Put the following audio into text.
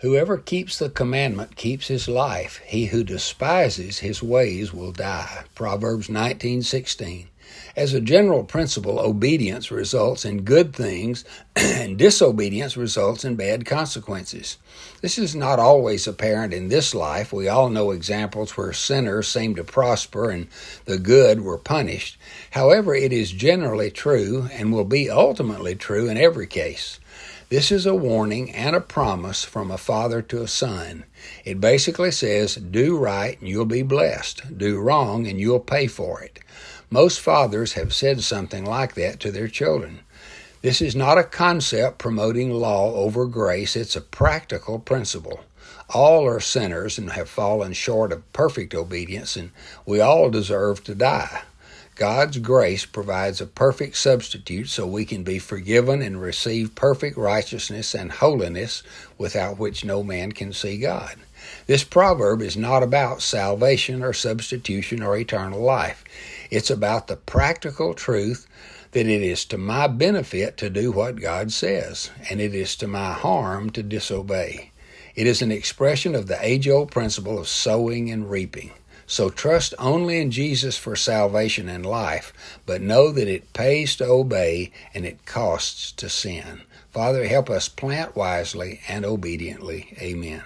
Whoever keeps the commandment keeps his life. He who despises his ways will die. Proverbs 19:16. As a general principle, obedience results in good things and disobedience results in bad consequences. This is not always apparent in this life. We all know examples where sinners seem to prosper and the good were punished. However, it is generally true and will be ultimately true in every case. This is a warning and a promise from a father to a son. It basically says, do right and you'll be blessed. Do wrong and you'll pay for it. Most fathers have said something like that to their children. This is not a concept promoting law over grace, it's a practical principle. All are sinners and have fallen short of perfect obedience, and we all deserve to die. God's grace provides a perfect substitute so we can be forgiven and receive perfect righteousness and holiness without which no man can see God. This proverb is not about salvation or substitution or eternal life. It's about the practical truth that it is to my benefit to do what God says, and it is to my harm to disobey. It is an expression of the age old principle of sowing and reaping. So trust only in Jesus for salvation and life, but know that it pays to obey and it costs to sin. Father, help us plant wisely and obediently. Amen.